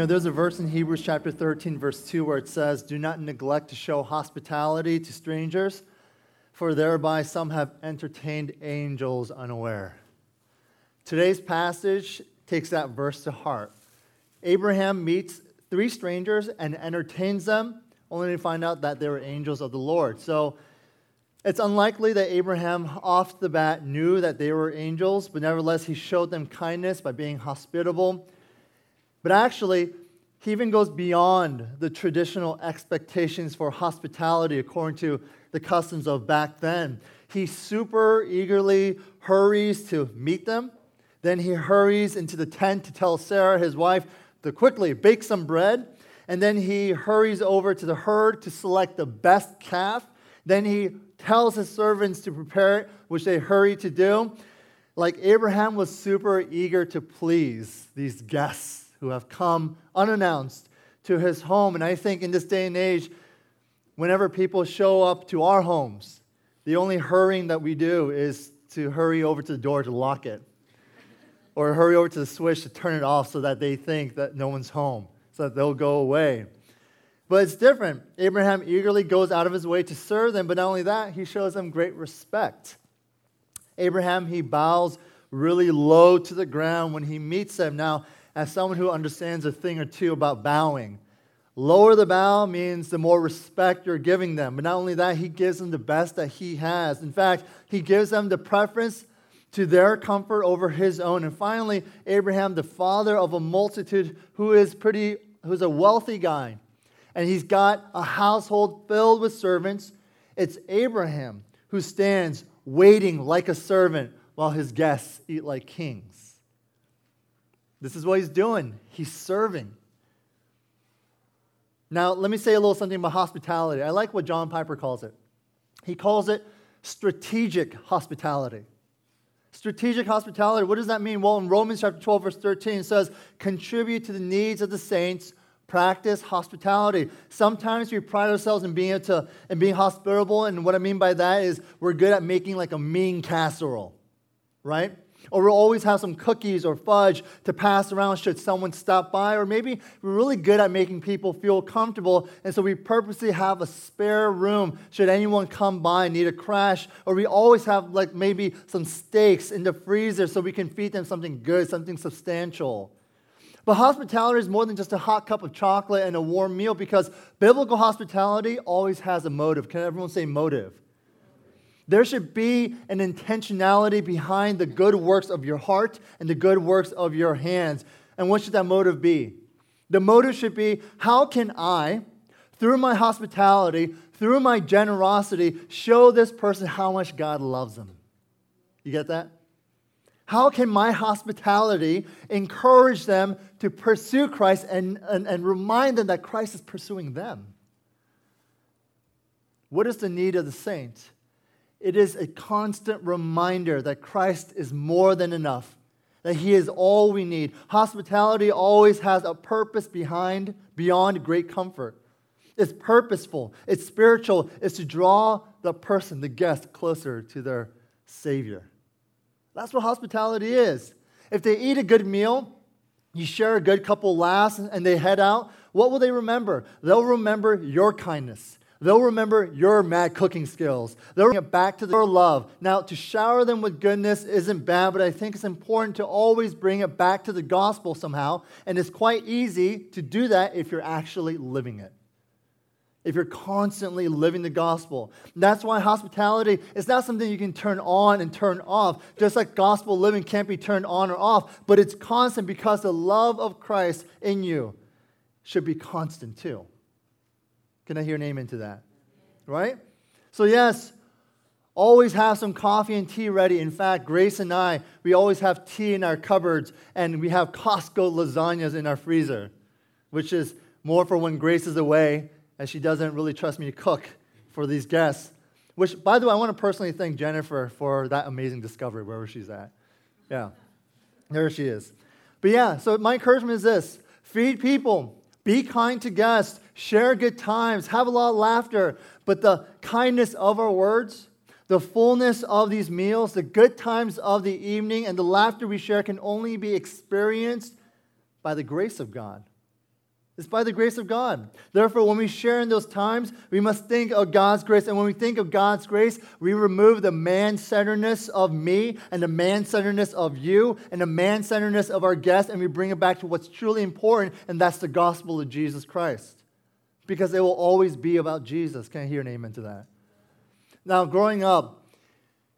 know, there's a verse in Hebrews chapter 13, verse 2, where it says, Do not neglect to show hospitality to strangers, for thereby some have entertained angels unaware. Today's passage takes that verse to heart. Abraham meets three strangers and entertains them, only to find out that they were angels of the Lord. So it's unlikely that Abraham, off the bat, knew that they were angels, but nevertheless, he showed them kindness by being hospitable but actually, he even goes beyond the traditional expectations for hospitality according to the customs of back then. He super eagerly hurries to meet them. Then he hurries into the tent to tell Sarah, his wife, to quickly bake some bread. And then he hurries over to the herd to select the best calf. Then he tells his servants to prepare it, which they hurry to do. Like Abraham was super eager to please these guests who have come unannounced to his home. And I think in this day and age, whenever people show up to our homes, the only hurrying that we do is to hurry over to the door to lock it, or hurry over to the switch to turn it off so that they think that no one's home, so that they'll go away. But it's different. Abraham eagerly goes out of his way to serve them, but not only that, he shows them great respect. Abraham, he bows really low to the ground when he meets them. Now, as someone who understands a thing or two about bowing. Lower the bow means the more respect you're giving them. But not only that, he gives them the best that he has. In fact, he gives them the preference to their comfort over his own. And finally, Abraham, the father of a multitude who is pretty, who's a wealthy guy, and he's got a household filled with servants. It's Abraham who stands waiting like a servant while his guests eat like kings. This is what he's doing. He's serving. Now, let me say a little something about hospitality. I like what John Piper calls it. He calls it strategic hospitality. Strategic hospitality, what does that mean? Well, in Romans chapter 12, verse 13, it says, contribute to the needs of the saints, practice hospitality. Sometimes we pride ourselves in being able to in being hospitable, and what I mean by that is we're good at making like a mean casserole, right? Or we'll always have some cookies or fudge to pass around should someone stop by. Or maybe we're really good at making people feel comfortable, and so we purposely have a spare room should anyone come by and need a crash. Or we always have, like, maybe some steaks in the freezer so we can feed them something good, something substantial. But hospitality is more than just a hot cup of chocolate and a warm meal because biblical hospitality always has a motive. Can everyone say motive? There should be an intentionality behind the good works of your heart and the good works of your hands. And what should that motive be? The motive should be how can I, through my hospitality, through my generosity, show this person how much God loves them? You get that? How can my hospitality encourage them to pursue Christ and, and, and remind them that Christ is pursuing them? What is the need of the saint? It is a constant reminder that Christ is more than enough, that He is all we need. Hospitality always has a purpose behind, beyond great comfort. It's purposeful, it's spiritual, it's to draw the person, the guest, closer to their Savior. That's what hospitality is. If they eat a good meal, you share a good couple laughs, and they head out, what will they remember? They'll remember your kindness. They'll remember your mad cooking skills. They'll bring it back to their love. Now, to shower them with goodness isn't bad, but I think it's important to always bring it back to the gospel somehow. And it's quite easy to do that if you're actually living it. If you're constantly living the gospel. That's why hospitality is not something you can turn on and turn off. Just like gospel living can't be turned on or off, but it's constant because the love of Christ in you should be constant too. Can I hear an amen to that? Right? So, yes, always have some coffee and tea ready. In fact, Grace and I, we always have tea in our cupboards, and we have Costco lasagnas in our freezer, which is more for when Grace is away, and she doesn't really trust me to cook for these guests. Which, by the way, I want to personally thank Jennifer for that amazing discovery, wherever she's at. Yeah, there she is. But yeah, so my encouragement is this feed people, be kind to guests, share good times, have a lot of laughter. But the kindness of our words, the fullness of these meals, the good times of the evening, and the laughter we share can only be experienced by the grace of God. It's by the grace of God. Therefore, when we share in those times, we must think of God's grace. And when we think of God's grace, we remove the man centeredness of me and the man centeredness of you and the man centeredness of our guests, and we bring it back to what's truly important, and that's the gospel of Jesus Christ. Because it will always be about Jesus. Can I hear an amen to that? Now, growing up,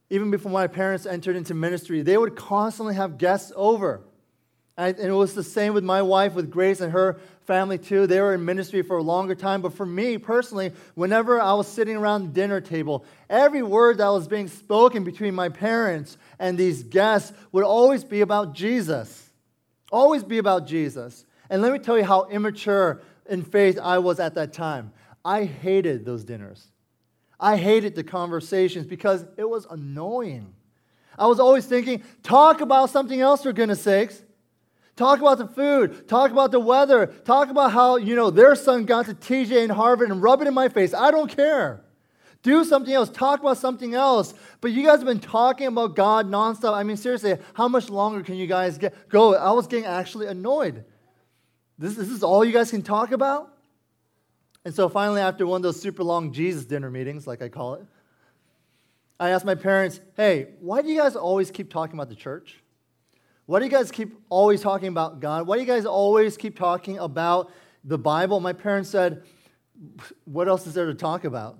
even before my parents entered into ministry, they would constantly have guests over. And it was the same with my wife, with Grace and her family too. They were in ministry for a longer time. But for me personally, whenever I was sitting around the dinner table, every word that was being spoken between my parents and these guests would always be about Jesus. Always be about Jesus. And let me tell you how immature in faith I was at that time. I hated those dinners. I hated the conversations because it was annoying. I was always thinking, talk about something else for goodness sakes. Talk about the food. Talk about the weather. Talk about how, you know, their son got to TJ and Harvard and rub it in my face. I don't care. Do something else. Talk about something else. But you guys have been talking about God nonstop. I mean, seriously, how much longer can you guys get, go? I was getting actually annoyed. This, this is all you guys can talk about? And so finally, after one of those super long Jesus dinner meetings, like I call it, I asked my parents, hey, why do you guys always keep talking about the church? Why do you guys keep always talking about God? Why do you guys always keep talking about the Bible? My parents said, What else is there to talk about?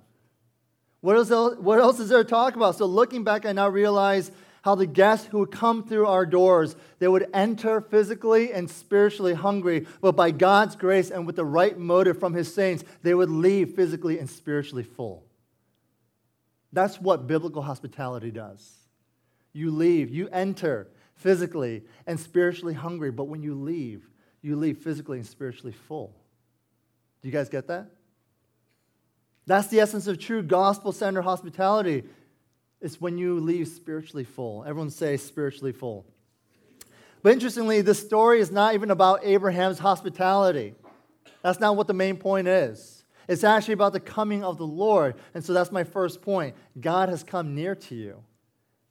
What else, what else is there to talk about? So looking back, I now realize how the guests who would come through our doors, they would enter physically and spiritually hungry, but by God's grace and with the right motive from his saints, they would leave physically and spiritually full. That's what biblical hospitality does. You leave, you enter physically and spiritually hungry, but when you leave, you leave physically and spiritually full. Do you guys get that? That's the essence of true gospel centered hospitality. It's when you leave spiritually full. Everyone say spiritually full. But interestingly, this story is not even about Abraham's hospitality. That's not what the main point is. It's actually about the coming of the Lord. And so that's my first point. God has come near to you.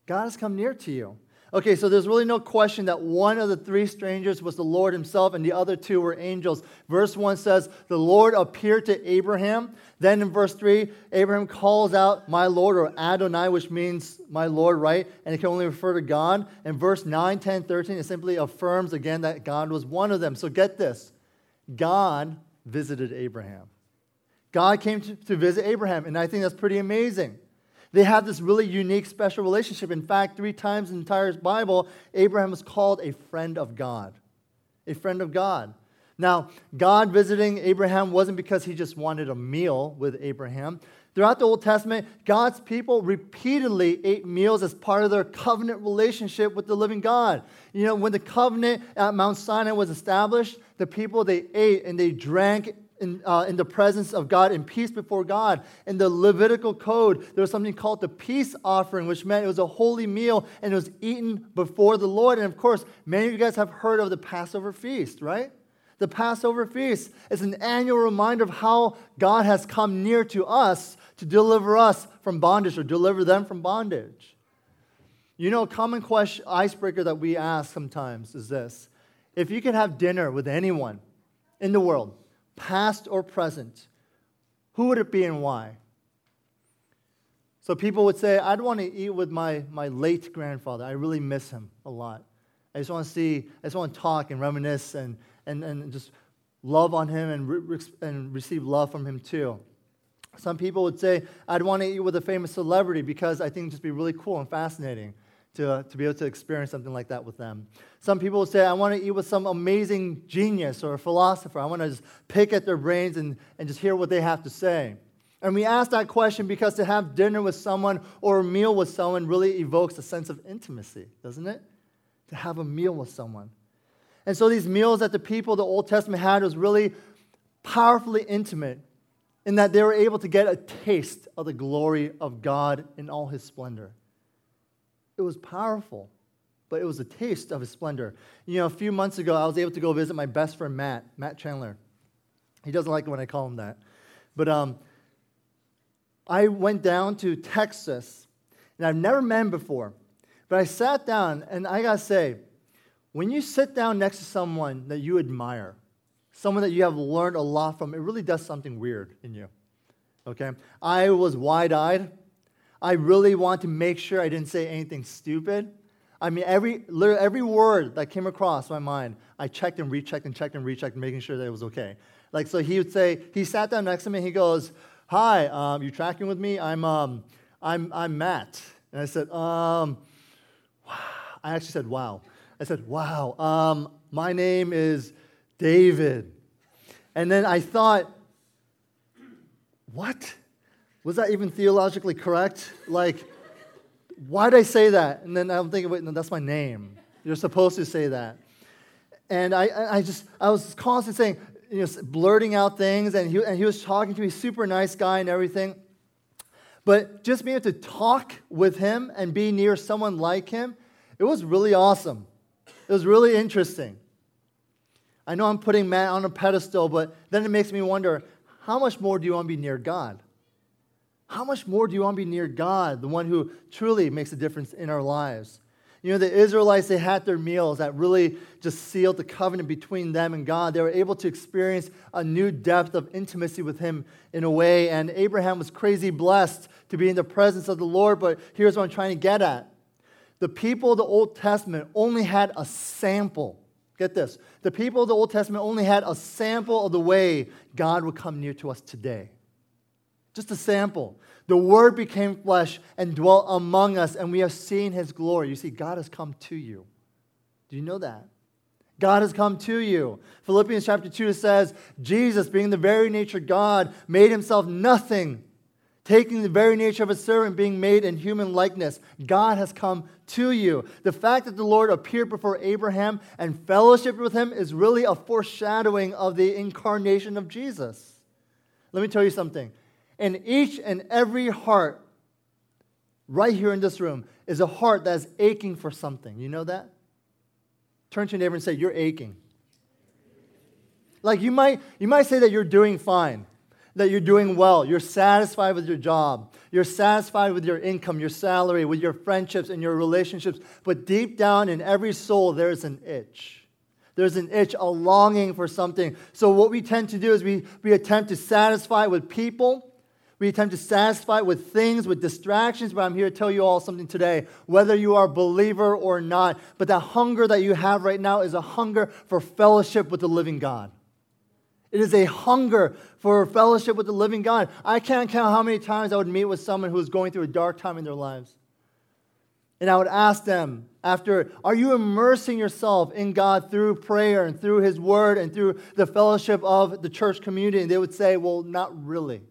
God has come near to you. Okay, so there's really no question that one of the three strangers was the Lord himself and the other two were angels. Verse 1 says, The Lord appeared to Abraham. Then in verse 3, Abraham calls out, My Lord, or Adonai, which means my Lord, right? And it can only refer to God. And verse 9, 10, 13, it simply affirms again that God was one of them. So get this God visited Abraham. God came to, to visit Abraham, and I think that's pretty amazing. They have this really unique, special relationship. In fact, three times in the entire Bible, Abraham was called a friend of God. A friend of God. Now, God visiting Abraham wasn't because he just wanted a meal with Abraham. Throughout the Old Testament, God's people repeatedly ate meals as part of their covenant relationship with the living God. You know, when the covenant at Mount Sinai was established, the people they ate and they drank in, uh, in the presence of God, in peace before God. In the Levitical code, there was something called the peace offering, which meant it was a holy meal and it was eaten before the Lord. And of course, many of you guys have heard of the Passover feast, right? The Passover feast is an annual reminder of how God has come near to us to deliver us from bondage or deliver them from bondage. You know, a common question, icebreaker that we ask sometimes is this If you could have dinner with anyone in the world, past or present, who would it be and why? So people would say, I'd want to eat with my, my late grandfather. I really miss him a lot. I just want to see, I just want to talk and reminisce and, and, and just love on him and, re- and receive love from him too. Some people would say, I'd want to eat with a famous celebrity because I think it'd just be really cool and fascinating to, to be able to experience something like that with them. Some people will say, I want to eat with some amazing genius or philosopher. I want to just pick at their brains and, and just hear what they have to say. And we ask that question because to have dinner with someone or a meal with someone really evokes a sense of intimacy, doesn't it? To have a meal with someone. And so these meals that the people the Old Testament had was really powerfully intimate in that they were able to get a taste of the glory of God in all his splendor. It was powerful, but it was a taste of his splendor. You know, a few months ago, I was able to go visit my best friend, Matt, Matt Chandler. He doesn't like it when I call him that. But um, I went down to Texas, and I've never met him before. But I sat down, and I gotta say, when you sit down next to someone that you admire, someone that you have learned a lot from, it really does something weird in you. Okay? I was wide eyed. I really want to make sure I didn't say anything stupid. I mean, every, literally every word that came across my mind, I checked and rechecked and checked and rechecked, making sure that it was okay. Like, so he would say, he sat down next to me, he goes, Hi, um, you tracking with me? I'm, um, I'm, I'm Matt. And I said, um, wow. I actually said, Wow. I said, Wow, um, my name is David. And then I thought, What? Was that even theologically correct? Like, why did I say that? And then I'm thinking, wait, no, that's my name. You're supposed to say that. And I, I just, I was constantly saying, you know, blurting out things, and he, and he was talking to me, super nice guy and everything. But just being able to talk with him and be near someone like him, it was really awesome. It was really interesting. I know I'm putting Matt on a pedestal, but then it makes me wonder how much more do you want to be near God? How much more do you want to be near God, the one who truly makes a difference in our lives? You know, the Israelites, they had their meals that really just sealed the covenant between them and God. They were able to experience a new depth of intimacy with Him in a way. And Abraham was crazy blessed to be in the presence of the Lord. But here's what I'm trying to get at the people of the Old Testament only had a sample. Get this. The people of the Old Testament only had a sample of the way God would come near to us today. Just a sample. The Word became flesh and dwelt among us, and we have seen His glory. You see, God has come to you. Do you know that? God has come to you. Philippians chapter 2 says, Jesus, being the very nature God, made himself nothing, taking the very nature of a servant, being made in human likeness. God has come to you. The fact that the Lord appeared before Abraham and fellowshiped with him is really a foreshadowing of the incarnation of Jesus. Let me tell you something in each and every heart, right here in this room, is a heart that's aching for something. You know that? Turn to your neighbor and say, You're aching. Like you might, you might say that you're doing fine, that you're doing well, you're satisfied with your job, you're satisfied with your income, your salary, with your friendships and your relationships, but deep down in every soul, there's an itch. There's an itch, a longing for something. So, what we tend to do is we, we attempt to satisfy with people we attempt to satisfy it with things, with distractions, but I'm here to tell you all something today, whether you are a believer or not. But that hunger that you have right now is a hunger for fellowship with the living God. It is a hunger for fellowship with the living God. I can't count how many times I would meet with someone who was going through a dark time in their lives. And I would ask them after, are you immersing yourself in God through prayer and through His Word and through the fellowship of the church community? And they would say, well, not really.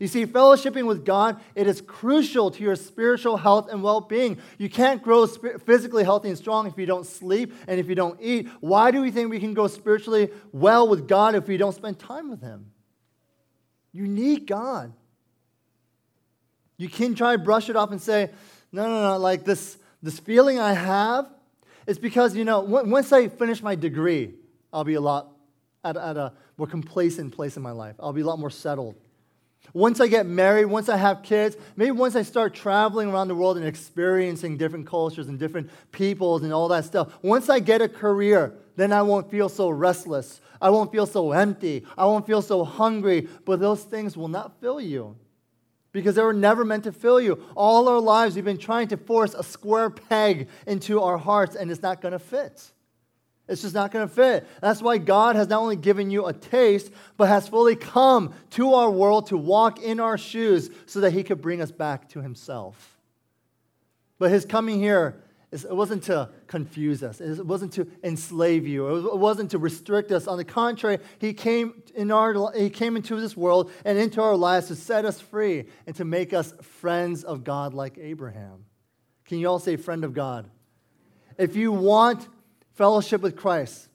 You see, fellowshipping with God, it is crucial to your spiritual health and well being. You can't grow physically healthy and strong if you don't sleep and if you don't eat. Why do we think we can go spiritually well with God if we don't spend time with Him? You need God. You can try to brush it off and say, no, no, no, like this, this feeling I have is because, you know, once I finish my degree, I'll be a lot at, at a more complacent place in my life. I'll be a lot more settled. Once I get married, once I have kids, maybe once I start traveling around the world and experiencing different cultures and different peoples and all that stuff, once I get a career, then I won't feel so restless. I won't feel so empty. I won't feel so hungry. But those things will not fill you because they were never meant to fill you. All our lives, we've been trying to force a square peg into our hearts, and it's not going to fit. It's just not going to fit. That's why God has not only given you a taste, but has fully come to our world to walk in our shoes so that He could bring us back to Himself. But His coming here, it wasn't to confuse us, it wasn't to enslave you, it wasn't to restrict us. On the contrary, He came, in our, he came into this world and into our lives to set us free and to make us friends of God like Abraham. Can you all say, friend of God? If you want fellowship with Christ,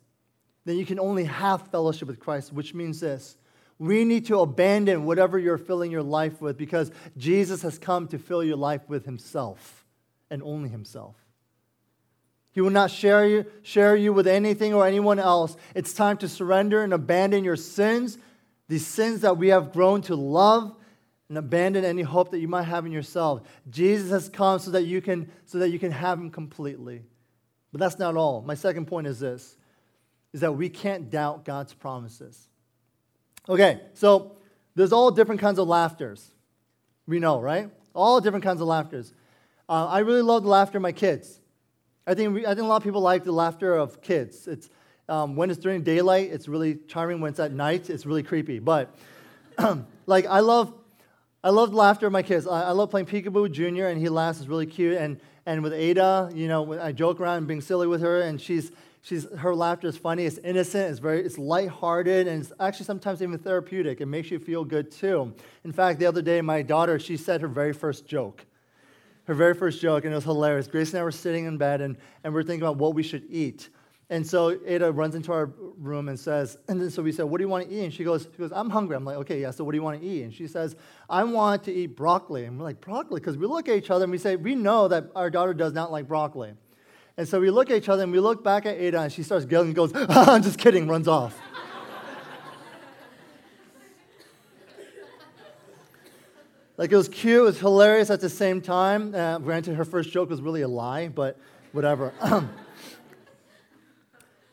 then you can only have fellowship with Christ, which means this We need to abandon whatever you're filling your life with because Jesus has come to fill your life with himself and only himself. He will not share you, share you with anything or anyone else. It's time to surrender and abandon your sins, these sins that we have grown to love, and abandon any hope that you might have in yourself. Jesus has come so that you can, so that you can have him completely. But that's not all. My second point is this is that we can't doubt God's promises. Okay, so there's all different kinds of laughters. We know, right? All different kinds of laughters. Uh, I really love the laughter of my kids. I think, we, I think a lot of people like the laughter of kids. It's, um, when it's during daylight, it's really charming. When it's at night, it's really creepy. But like, I love, I love the laughter of my kids. I, I love playing Peekaboo Junior, and he laughs. It's really cute. And, and with Ada, you know, I joke around and being silly with her, and she's, she's, her laughter is funny. It's innocent. It's very, it's lighthearted, and it's actually sometimes even therapeutic. It makes you feel good too. In fact, the other day, my daughter, she said her very first joke her very first joke, and it was hilarious. Grace and I were sitting in bed, and, and we are thinking about what we should eat. And so Ada runs into our room and says, and then so we said, What do you want to eat? And she goes, she goes, I'm hungry. I'm like, Okay, yeah, so what do you want to eat? And she says, I want to eat broccoli. And we're like, Broccoli? Because we look at each other and we say, We know that our daughter does not like broccoli. And so we look at each other and we look back at Ada and she starts giggling and goes, I'm just kidding, runs off. Like it was cute, it was hilarious at the same time. Uh, granted, her first joke was really a lie, but whatever.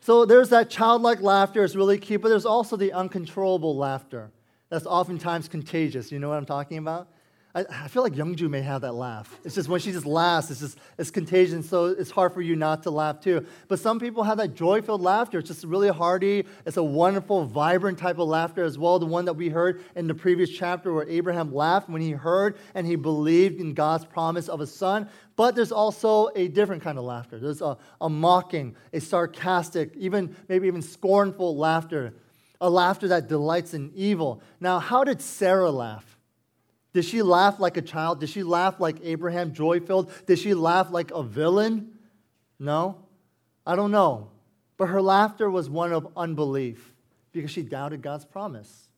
so there's that childlike laughter, it's really cute, but there's also the uncontrollable laughter that's oftentimes contagious. You know what I'm talking about? I, I, feel like Youngju may have that laugh. It's just when she just laughs, it's just it's contagion, so it's hard for you not to laugh too. But some people have that joy-filled laughter. It's just really hearty. It's a wonderful, vibrant type of laughter as well. The one that we heard in the previous chapter where Abraham laughed when he heard and he believed in God's promise of a son. But there's also a different kind of laughter. There's a, a mocking, a sarcastic, even maybe even scornful laughter, a laughter that delights in evil. Now, how did Sarah laugh? Did she laugh like a child? Did she laugh like Abraham, joy filled? Did she laugh like a villain? No. I don't know. But her laughter was one of unbelief because she doubted God's promise.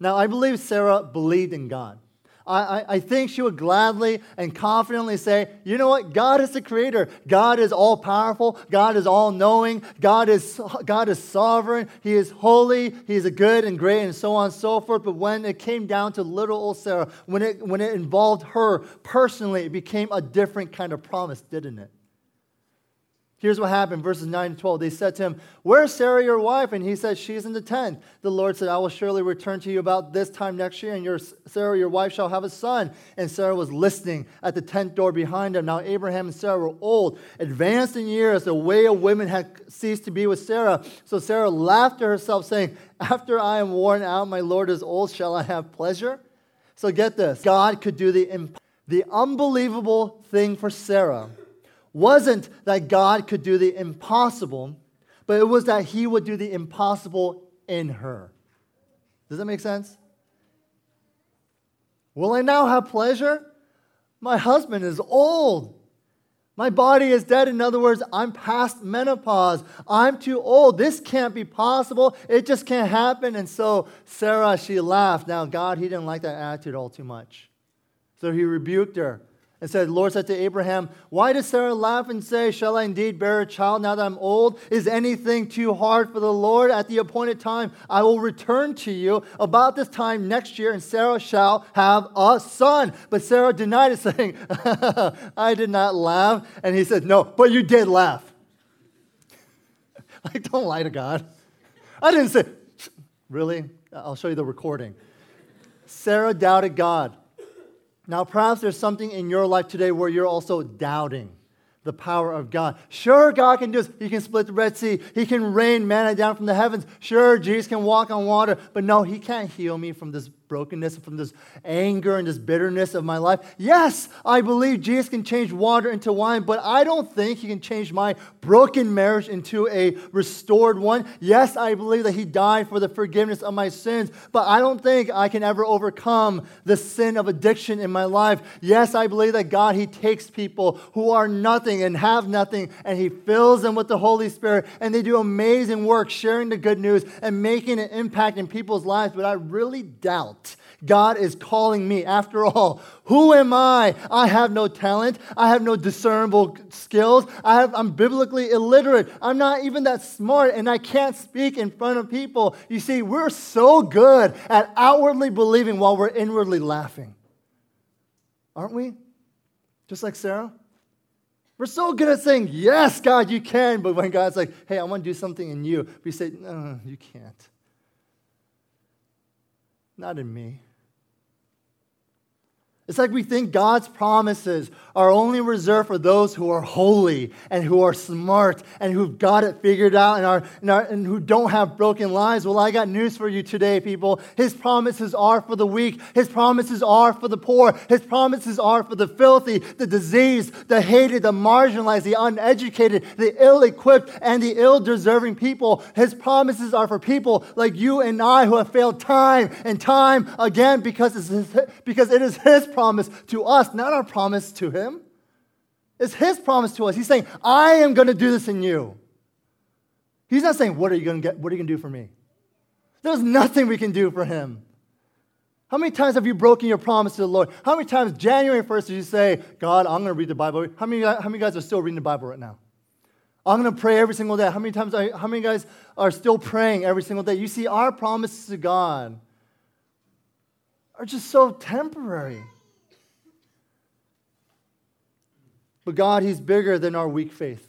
Now, I believe Sarah believed in God. I, I, think she would gladly and confidently say, you know what? God is the creator. God is all powerful. God is all knowing. God is, God is sovereign. He is holy. He is good and great and so on and so forth. But when it came down to little old Sarah, when it, when it involved her personally, it became a different kind of promise, didn't it? Here's what happened, verses 9 to 12. They said to him, Where's Sarah, your wife? And he said, She's in the tent. The Lord said, I will surely return to you about this time next year, and your Sarah, your wife, shall have a son. And Sarah was listening at the tent door behind him. Now Abraham and Sarah were old, advanced in years. The way of women had ceased to be with Sarah. So Sarah laughed to herself, saying, After I am worn out, my Lord is old, shall I have pleasure? So get this God could do the, imp- the unbelievable thing for Sarah wasn't that God could do the impossible, but it was that He would do the impossible in her. Does that make sense? Will I now have pleasure? My husband is old. My body is dead. In other words, I'm past menopause. I'm too old. This can't be possible. It just can't happen. And so Sarah, she laughed. Now, God, He didn't like that attitude all too much. So He rebuked her and said, the Lord said to Abraham, Why does Sarah laugh and say, Shall I indeed bear a child now that I'm old? Is anything too hard for the Lord? At the appointed time, I will return to you about this time next year, and Sarah shall have a son. But Sarah denied it, saying, I did not laugh. And he said, No, but you did laugh. like, don't lie to God. I didn't say, Really? I'll show you the recording. Sarah doubted God. Now, perhaps there's something in your life today where you're also doubting the power of God. Sure, God can do this. He can split the Red Sea. He can rain manna down from the heavens. Sure, Jesus can walk on water. But no, He can't heal me from this brokenness, from this anger and this bitterness of my life. Yes, I believe Jesus can change water into wine, but I don't think he can change my broken marriage into a restored one. Yes, I believe that he died for the forgiveness of my sins, but I don't think I can ever overcome the sin of addiction in my life. Yes, I believe that God, he takes people who are nothing and have nothing, and he fills them with the Holy Spirit, and they do amazing work sharing the good news and making an impact in people's lives. But I really doubt God is calling me. After all, who am I? I have no talent. I have no discernible skills. I have, I'm biblically illiterate. I'm not even that smart, and I can't speak in front of people. You see, we're so good at outwardly believing while we're inwardly laughing. Aren't we? Just like Sarah? We're so good at saying, Yes, God, you can. But when God's like, Hey, I want to do something in you, we say, No, you can't. Not in me. It's like we think God's promises are only reserved for those who are holy and who are smart and who've got it figured out and, are, and, are, and who don't have broken lives. Well, I got news for you today, people. His promises are for the weak, His promises are for the poor, His promises are for the filthy, the diseased, the hated, the marginalized, the uneducated, the ill equipped, and the ill deserving people. His promises are for people like you and I who have failed time and time again because, it's his, because it is His promise promise to us, not our promise to him. It's his promise to us. He's saying, I am going to do this in you. He's not saying, What are you going to get? What are you going to do for me? There's nothing we can do for him. How many times have you broken your promise to the Lord? How many times, January 1st, did you say, God, I'm going to read the Bible? How many, how many guys are still reading the Bible right now? I'm going to pray every single day. How many times, are, how many guys are still praying every single day? You see, our promises to God are just so temporary. But God, He's bigger than our weak faith.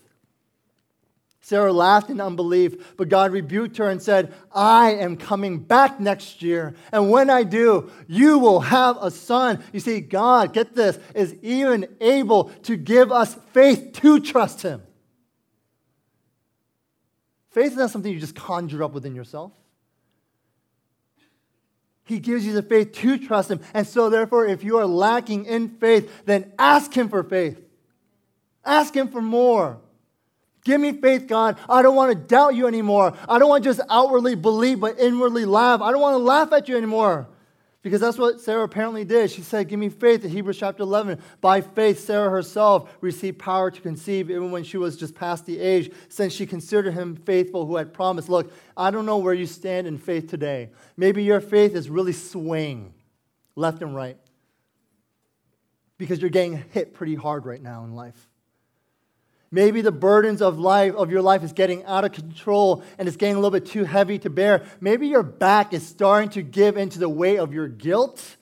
Sarah laughed in unbelief, but God rebuked her and said, I am coming back next year. And when I do, you will have a son. You see, God, get this, is even able to give us faith to trust Him. Faith is not something you just conjure up within yourself. He gives you the faith to trust Him. And so, therefore, if you are lacking in faith, then ask Him for faith. Ask Him for more. Give me faith, God. I don't want to doubt you anymore. I don't want to just outwardly believe, but inwardly laugh. I don't want to laugh at you anymore. Because that's what Sarah apparently did. She said, Give me faith in Hebrews chapter 11. By faith, Sarah herself received power to conceive even when she was just past the age, since she considered him faithful who had promised. Look, I don't know where you stand in faith today. Maybe your faith is really swaying left and right because you're getting hit pretty hard right now in life. Maybe the burdens of life of your life is getting out of control and it's getting a little bit too heavy to bear. Maybe your back is starting to give into the weight of your guilt,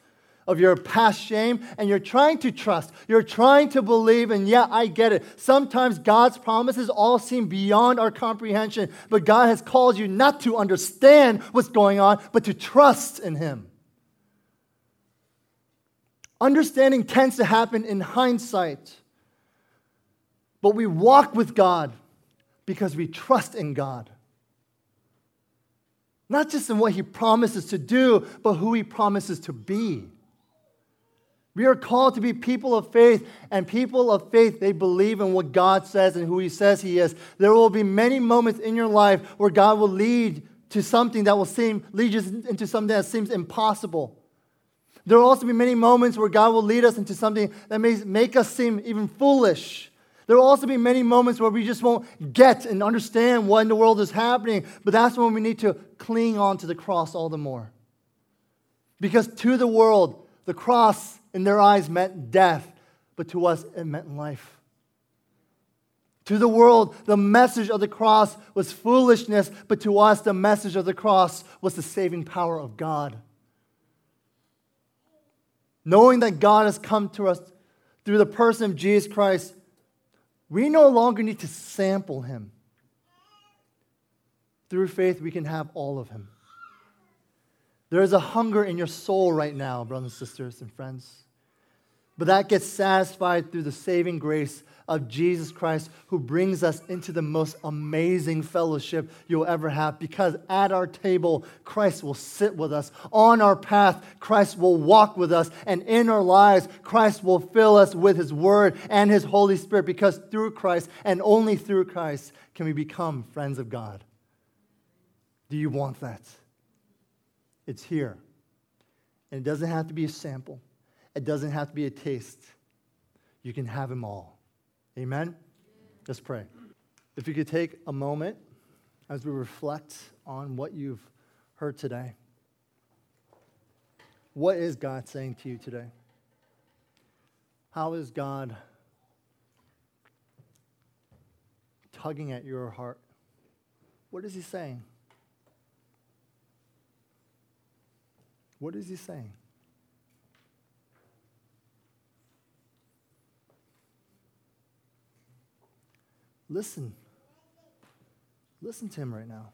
of your past shame, and you're trying to trust. You're trying to believe, and yeah, I get it. Sometimes God's promises all seem beyond our comprehension, but God has called you not to understand what's going on, but to trust in Him. Understanding tends to happen in hindsight. But we walk with God because we trust in God. Not just in what He promises to do, but who He promises to be. We are called to be people of faith, and people of faith, they believe in what God says and who He says He is. There will be many moments in your life where God will lead to something that will seem, lead us into something that seems impossible. There will also be many moments where God will lead us into something that may make us seem even foolish. There will also be many moments where we just won't get and understand what in the world is happening, but that's when we need to cling on to the cross all the more. Because to the world, the cross in their eyes meant death, but to us, it meant life. To the world, the message of the cross was foolishness, but to us, the message of the cross was the saving power of God. Knowing that God has come to us through the person of Jesus Christ, we no longer need to sample him. Through faith, we can have all of him. There is a hunger in your soul right now, brothers and sisters and friends. But that gets satisfied through the saving grace of Jesus Christ, who brings us into the most amazing fellowship you'll ever have. Because at our table, Christ will sit with us. On our path, Christ will walk with us. And in our lives, Christ will fill us with His Word and His Holy Spirit. Because through Christ and only through Christ can we become friends of God. Do you want that? It's here. And it doesn't have to be a sample, it doesn't have to be a taste. You can have them all. Amen? Let's pray. If you could take a moment as we reflect on what you've heard today. What is God saying to you today? How is God tugging at your heart? What is He saying? What is He saying? Listen. Listen to him right now.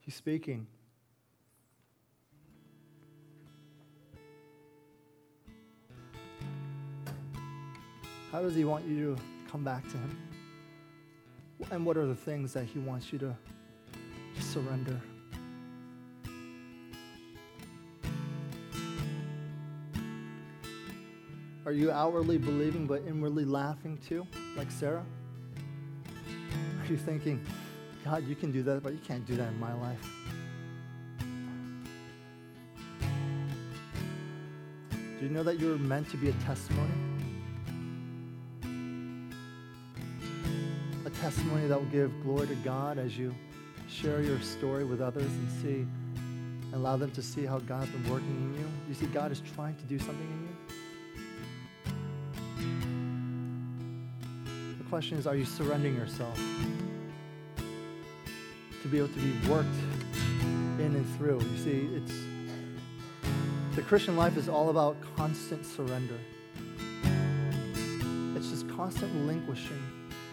He's speaking. How does he want you to come back to him? And what are the things that he wants you to surrender? Are you outwardly believing but inwardly laughing too, like Sarah? Are you thinking, God, you can do that, but you can't do that in my life? Do you know that you're meant to be a testimony? A testimony that will give glory to God as you share your story with others and see, and allow them to see how God's been working in you. You see, God is trying to do something in you. Question is are you surrendering yourself to be able to be worked in and through? You see, it's the Christian life is all about constant surrender. It's just constant relinquishing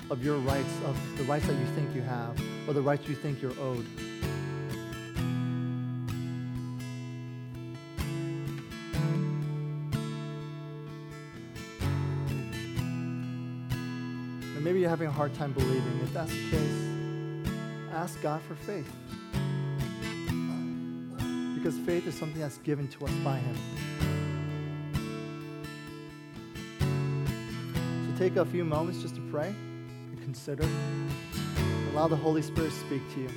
of your rights, of the rights that you think you have, or the rights you think you're owed. You're having a hard time believing. If that's the case, ask God for faith. Because faith is something that's given to us by Him. So take a few moments just to pray and consider. Allow the Holy Spirit to speak to you.